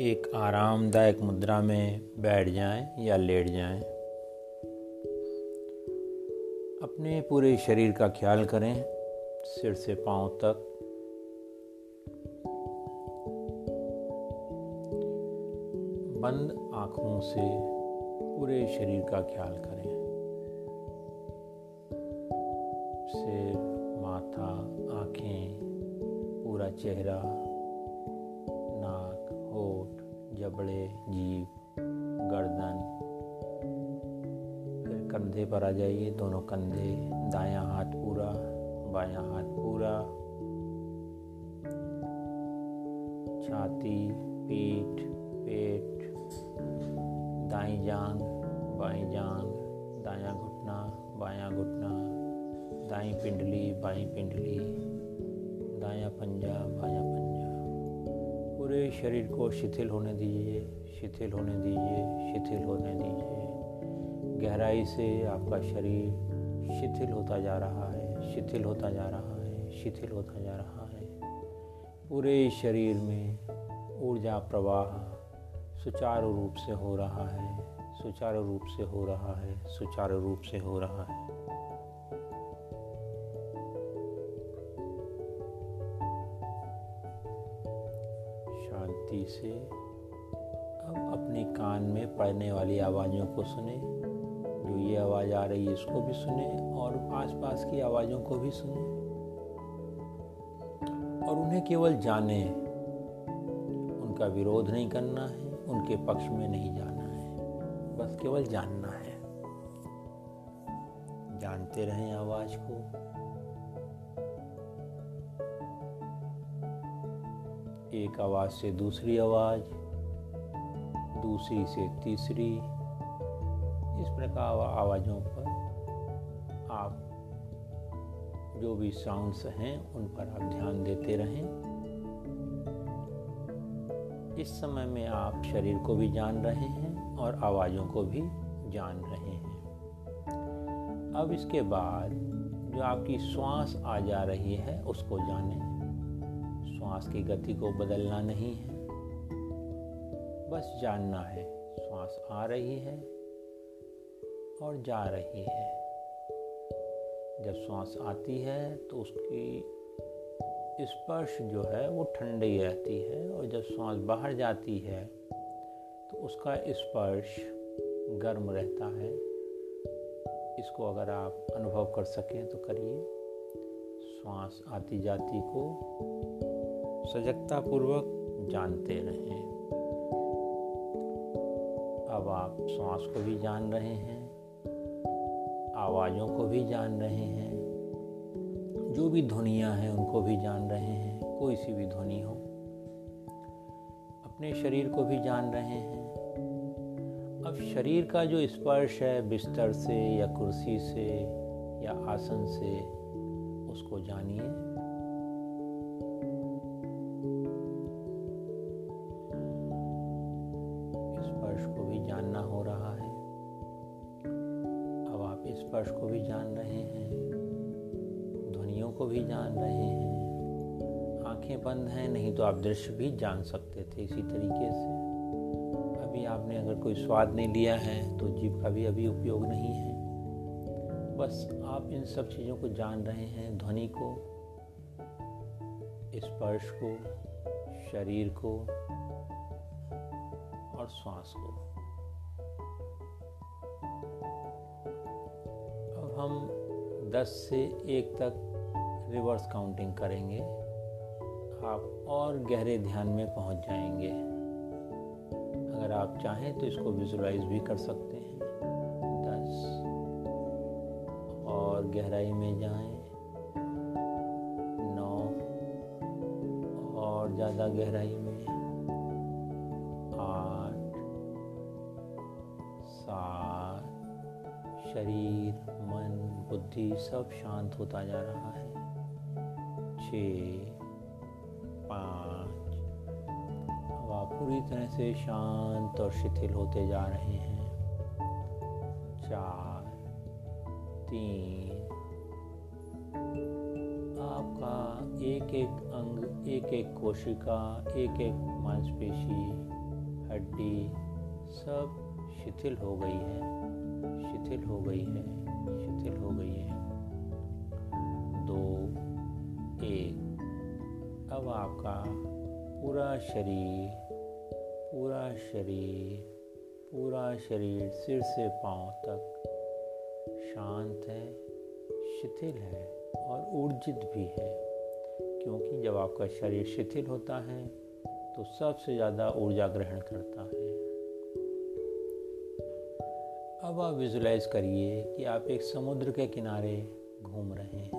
एक आरामदायक मुद्रा में बैठ जाएँ या लेट जाएँ। अपने पूरे शरीर का ख्याल करें, सिर से पाँव तक। बंद आँखों से पूरे शरीर का ख्याल करें। सिर, माथा, आँखें, पूरा चेहरा। जबड़े जीभ गर्दन, फिर कंधे पर आ जाइए। दोनों कंधे, दायां हाथ पूरा, बायां हाथ पूरा। छाती, पीठ, पेट, दाई जांग बाई जांग दायां घुटना, बायां घुटना, दाई पिंडली, बाई पिंडली, दायां पंजा, बायां पूरे शरीर को शिथिल होने दीजिए, शिथिल होने दीजिए, शिथिल होने दीजिए। गहराई से आपका शरीर शिथिल होता जा रहा है, शिथिल होता जा रहा है, शिथिल होता जा रहा है। पूरे शरीर में ऊर्जा प्रवाह सुचारू रूप से हो रहा है, सुचारू रूप से हो रहा है, सुचारू रूप से हो रहा है। शांति से अब अपने कान में पड़ने वाली आवाज़ों को सुने, जो ये आवाज़ आ रही है इसको भी सुने और आसपास की आवाज़ों को भी सुने। और उन्हें केवल जाने। उनका विरोध नहीं करना है, उनके पक्ष में नहीं जाना है, बस केवल जानना है। जानते रहें आवाज़ को। एक आवाज़ से दूसरी आवाज़, दूसरी से तीसरी। इस प्रकार आवाज़ों पर आप जो भी साउंड्स हैं, उन पर आप ध्यान देते रहें। इस समय में आप शरीर को भी जान रहे हैं और आवाज़ों को भी जान रहे हैं। अब इसके बाद जो आपकी श्वास आ जा रही है, उसको जानें। श्वास की गति को बदलना नहीं है। बस जानना है, श्वास आ रही है और जा रही है। जब श्वास आती है तो उसकी स्पर्श जो है वो ठंडी रहती है और जब श्वास बाहर जाती है तो उसका स्पर्श गर्म रहता है। इसको अगर आप अनुभव कर सकें तो करिए। श्वास आती जाती को सजगतापूर्वक जानते रहें। अब आप श्वास को भी जान रहे हैं, आवाज़ों को भी जान रहे हैं, जो भी ध्वनियाँ हैं उनको भी जान रहे हैं, कोई सी भी ध्वनि हो। अपने शरीर को भी जान रहे हैं। अब शरीर का जो स्पर्श है बिस्तर से या कुर्सी से या आसन से, उसको जानिए। दृश्य भी जान सकते थे इसी तरीके से। अभी आपने अगर कोई स्वाद नहीं लिया है तो जीव का भी अभी उपयोग नहीं है। बस आप इन सब चीज़ों को जान रहे हैं, ध्वनि को, स्पर्श को, शरीर को, और श्वास को। अब हम 10 से 1 तक रिवर्स काउंटिंग करेंगे। आप और गहरे ध्यान में पहुँच जाएँगे। अगर आप चाहें तो इसको विजुलाइज भी कर सकते हैं। दस और गहराई में जाएँ। नौ। और ज़्यादा गहराई में। आठ। सात। शरीर, मन, बुद्धि सब शांत होता जा रहा है। छ पूरी तरह से शांत और शिथिल होते जा रहे हैं। चार, तीन, आपका एक एक अंग एक एक कोशिका एक एक मांसपेशी, हड्डी सब शिथिल हो गई है। शिथिल हो गई है, शिथिल हो गई है। दो, एक, अब आपका पूरा शरीर पूरा शरीर पूरा शरीर सिर से पाँव तक शांत है, शिथिल है और ऊर्जित भी है। क्योंकि जब आपका शरीर शिथिल होता है तो सबसे ज़्यादा ऊर्जा ग्रहण करता है। अब आप विजुलाइज करिए कि आप एक समुद्र के किनारे घूम रहे हैं।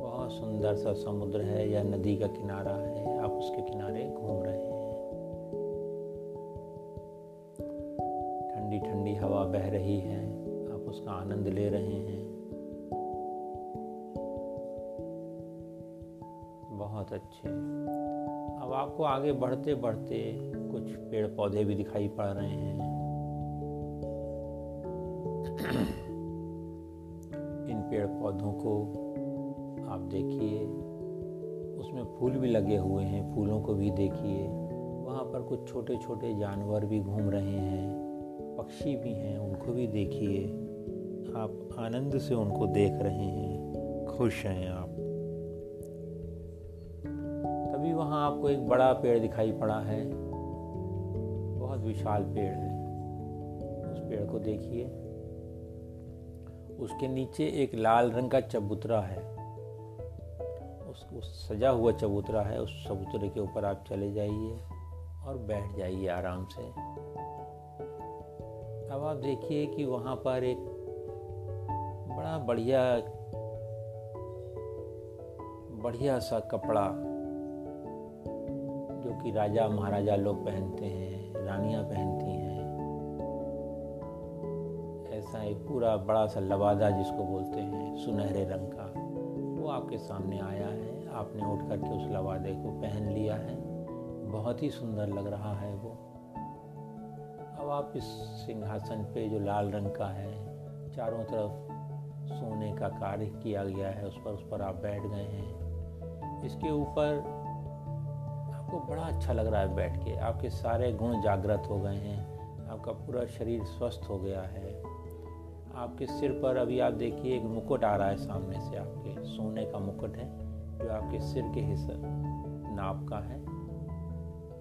बहुत सुंदर सा समुद्र है या नदी का किनारा है, आप उसके किनारे घूम रहे हैं। ठंडी हवा बह रही है, आप उसका आनंद ले रहे हैं। बहुत अच्छे। अब आपको आगे बढ़ते बढ़ते कुछ पेड़ पौधे भी दिखाई पड़ रहे हैं। इन पेड़ पौधों को आप देखिए। उसमें फूल भी लगे हुए हैं, फूलों को भी देखिए। वहाँ पर कुछ छोटे छोटे जानवर भी घूम रहे हैं। पक्षी भी हैं उनको भी देखिए। आप आनंद से उनको देख रहे हैं। खुश हैं आप। तभी वहाँ आपको एक बड़ा पेड़ दिखाई पड़ा है। बहुत विशाल पेड़ है। उस पेड़ को देखिए। उसके नीचे एक लाल रंग का चबूतरा है। उस, उस सजा हुआ चबूतरा है। उस चबूतरे के ऊपर आप चले जाइए और बैठ जाइए आराम से। अब आप देखिए कि वहाँ पर एक बड़ा बढ़िया बढ़िया सा कपड़ा जो कि राजा महाराजा लोग पहनते हैं, रानियाँ पहनती हैं। ऐसा एक पूरा बड़ा सा लवादा जिसको बोलते हैं, सुनहरे रंग का, वो आपके सामने आया है। आपने उठ करके उस लवादे को पहन लिया है। बहुत ही सुंदर लग रहा है वो। अब आप इस सिंहासन पे जो लाल रंग का है, चारों तरफ़ सोने का कार्य किया गया है, उस पर उस पर आप बैठ गए हैं। इसके ऊपर आपको बड़ा अच्छा लग रहा है बैठ के। आपके सारे गुण जागृत हो गए हैं, आपका पूरा शरीर स्वस्थ हो गया है। आपके सिर पर अभी आप देखिए एक मुकुट आ रहा है सामने से आपके। सोने का मुकुट है, जो आपके सिर के हिस्से, नाप का है।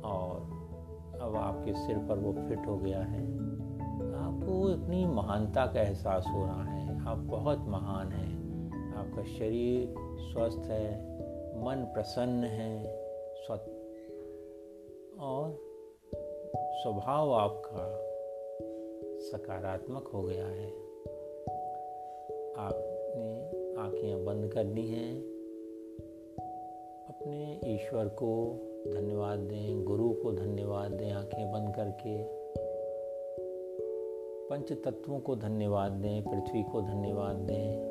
और अब आपके सिर पर वो फिट हो गया है। आपको इतनी महानता का एहसास हो रहा है। आप बहुत महान हैं। आपका शरीर स्वस्थ है, मन प्रसन्न है स्वस्थ और स्वभाव आपका सकारात्मक हो गया है। आपने आँखें बंद करनी हैं। अपने ईश्वर को धन्यवाद दें, गुरु को धन्यवाद दें, आँखें बंद करके। पंच तत्वों को धन्यवाद दें, पृथ्वी को धन्यवाद दें,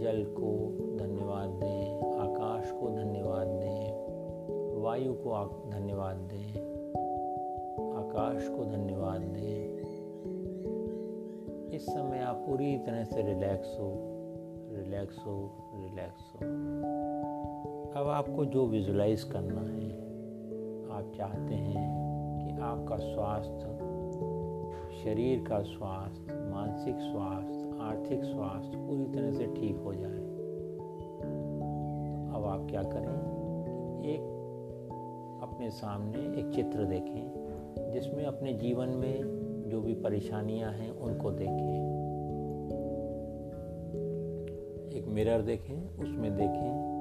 जल को धन्यवाद दें, आकाश को धन्यवाद दें, वायु को धन्यवाद दें, आकाश को धन्यवाद दें। इस समय आप पूरी तरह से रिलैक्स हो रिलैक्स हो रिलैक्स हो। अब आपको जो विजुलाइज करना है, आप चाहते हैं कि आपका स्वास्थ्य, शरीर का स्वास्थ्य, मानसिक स्वास्थ्य, आर्थिक स्वास्थ्य पूरी तरह से ठीक हो जाए तो अब आप क्या करें? एक अपने सामने एक चित्र देखें, जिसमें अपने जीवन में जो भी परेशानियाँ हैं उनको देखें। एक मिरर देखें, उसमें देखें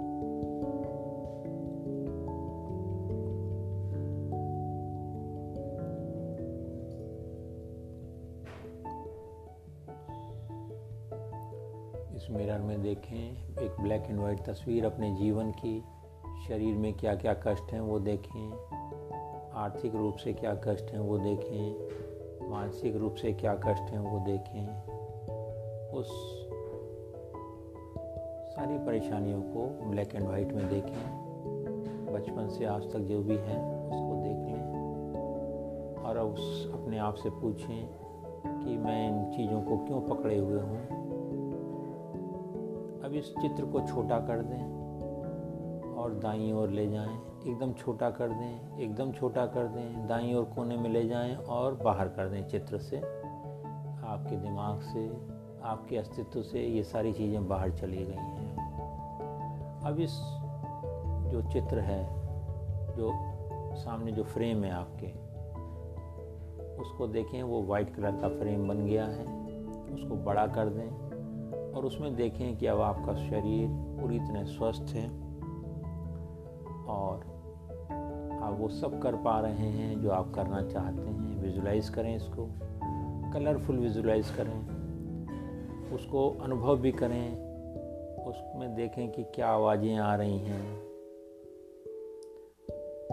ब्लैक एंड वाइट तस्वीर अपने जीवन की, शरीर में क्या क्या कष्ट हैं वो देखें, आर्थिक रूप से क्या कष्ट हैं वो देखें, मानसिक रूप से क्या कष्ट हैं वो देखें, उस सारी परेशानियों को ब्लैक एंड वाइट में देखें, बचपन से आज तक जो भी है उसको देख लें और उस अपने आप से पूछें कि मैं इन चीज़ों को क्यों पकड़े हुए हूँ? अब इस चित्र को छोटा कर दें और दाई ओर ले जाएँ। एकदम छोटा कर दें, एकदम छोटा कर दें। दाई और कोने में ले जाएँ और बाहर कर दें चित्र से। आपके दिमाग से, आपके अस्तित्व से ये सारी चीज़ें बाहर चली गई हैं। अब इस जो चित्र है, जो सामने जो फ्रेम है आपके, उसको देखें, वो वाइट कलर का फ्रेम बन गया है। उसको बड़ा कर दें। और उसमें देखें कि अब आपका शरीर पूरी तरह स्वस्थ है और आप वो सब कर पा रहे हैं जो आप करना चाहते हैं। विजुलाइज करें इसको। कलरफुल विजुलाइज करें। उसको अनुभव भी करें। उसमें देखें कि क्या आवाज़ें आ रही हैं।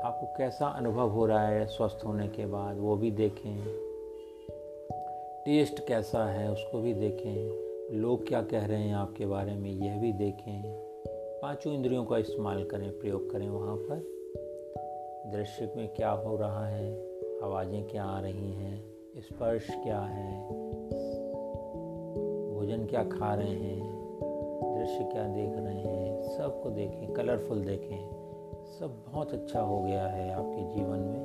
आपको कैसा अनुभव हो रहा है स्वस्थ होने के बाद, वो भी देखें। टेस्ट कैसा है, उसको भी देखें। लोग क्या कह रहे हैं आपके बारे में, यह भी देखें। पाँचों इंद्रियों का इस्तेमाल करें, प्रयोग करें वहाँ पर। दृश्य में क्या हो रहा है, आवाज़ें क्या आ रही हैं, स्पर्श क्या है, भोजन क्या खा रहे हैं, दृश्य क्या देख रहे हैं, सबको देखें कलरफुल देखें। सब बहुत अच्छा हो गया है आपके जीवन में।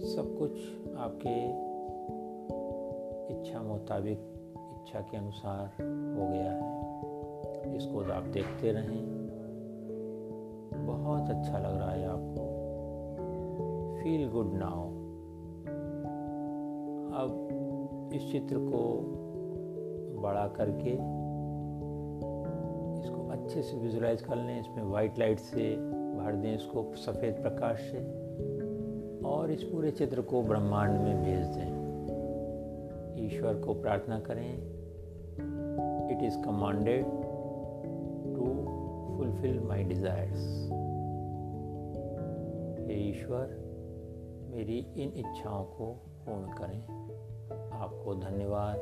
सब कुछ आपके इच्छा मुताबिक इच्छा के अनुसार हो गया है। इसको आप देखते रहें। बहुत अच्छा लग रहा है आपको। फील गुड नाउ अब इस चित्र को बड़ा करके इसको अच्छे से विजुलाइज कर लें। इसमें वाइट लाइट से भर दें इसको सफ़ेद प्रकाश से और इस पूरे चित्र को ब्रह्मांड में भेज दें। ईश्वर को प्रार्थना करें। It is commanded to fulfil my desires हे ईश्वर, मेरी इन इच्छाओं को पूर्ण करें। आपको धन्यवाद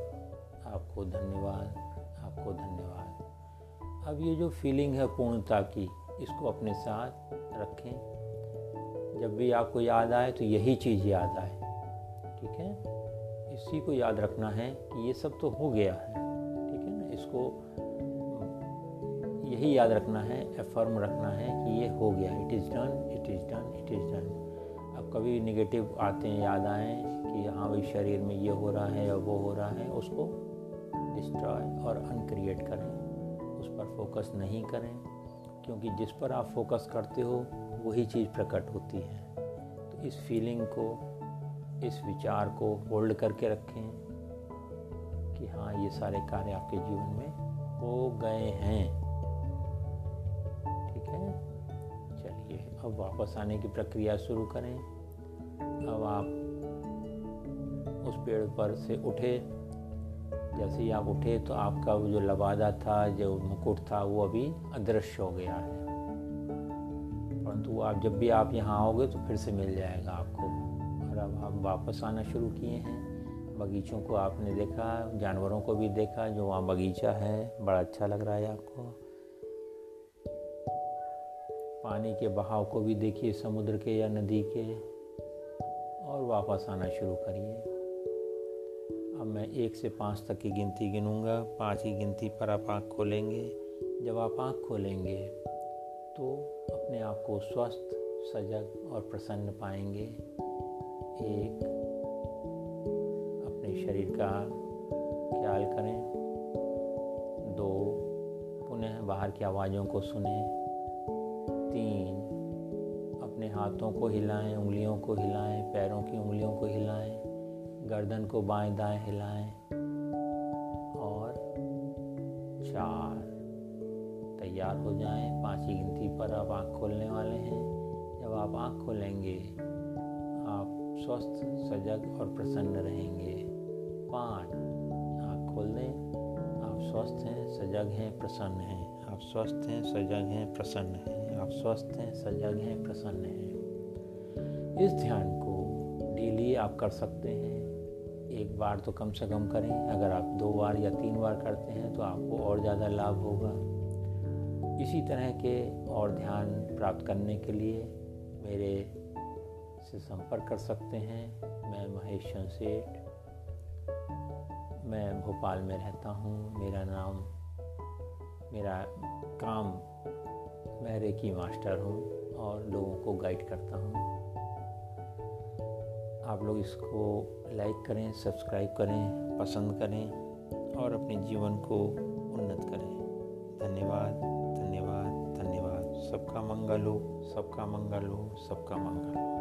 आपको धन्यवाद आपको धन्यवाद। अब ये जो फीलिंग है पूर्णता की, इसको अपने साथ रखें। जब भी आपको याद आए तो यही चीज़ याद आए, ठीक है? इसी को याद रखना है कि ये सब तो हो गया है। इसको यही याद रखना है एफर्म रखना है कि ये हो गया it is done it is done it is done अब कभी निगेटिव आते हैं, याद आए कि हाँ भाई शरीर में ये हो रहा है या वो हो रहा है, उसको डिस्ट्रॉय और अनक्रिएट करें, उस पर फोकस नहीं करें, क्योंकि जिस पर आप फोकस करते हो, वही चीज़ प्रकट होती है। तो इस फीलिंग को, इस विचार को होल्ड करके रखें कि हाँ ये सारे कार्य आपके जीवन में हो गए हैं। ठीक है? चलिए, अब वापस आने की प्रक्रिया शुरू करें। अब आप उस पेड़ पर से उठे। जैसे ही आप उठे तो आपका वो जो लबादा था, जो मुकुट था, वो अभी अदृश्य हो गया है। परंतु आप जब भी आप यहाँ आओगे तो फिर से मिल जाएगा आपको। और अब आप वापस आना शुरू किए हैं। बगीचों को आपने देखा, जानवरों को भी देखा, जो वहाँ बगीचा है, बड़ा अच्छा लग रहा है आपको। पानी के बहाव को भी देखिए, समुद्र के या नदी के, और वापस आना शुरू करिए। अब मैं एक से पाँच तक की गिनती गिनूँगा, पाँच की गिनती पर आप आँख खोलेंगे। जब आप आँख खोलेंगे तो अपने आप को स्वस्थ, सजग और प्रसन्न पाएँगे। एक शरीर का ख्याल करें। दो, पुनः बाहर की आवाज़ों को सुने। तीन, अपने हाथों को हिलाएँ, उंगलियों को हिलाएँ, पैरों की उंगलियों को हिलाएँ, गर्दन को बाएँ दाएँ हिलाएँ। और चार, तैयार हो जाएँ। पांचवी गिनती पर आप आँख खोलने वाले हैं। जब आप आँख खोलेंगे, आप स्वस्थ, सजग और प्रसन्न रहेंगे। पाँच आप खोल दें आप स्वस्थ हैं, सजग हैं, प्रसन्न हैं। आप स्वस्थ हैं, सजग हैं, प्रसन्न हैं। आप स्वस्थ हैं, सजग हैं, प्रसन्न हैं। इस ध्यान को डेली आप कर सकते हैं। एक बार तो कम से कम करें। अगर आप दो बार या तीन बार करते हैं तो आपको और ज़्यादा लाभ होगा। इसी तरह के और ध्यान प्राप्त करने के लिए मेरे से संपर्क कर सकते हैं। मैं महेश सेठ। मैं भोपाल में रहता हूँ। मेरा नाम, मेरा काम मैं रेकी मास्टर हूँ और लोगों को गाइड करता हूँ। आप लोग इसको लाइक करें सब्सक्राइब करें, पसंद करें और अपने जीवन को उन्नत करें। धन्यवाद धन्यवाद धन्यवाद। सबका मंगल हो, सबका मंगल हो, सबका मंगल हो।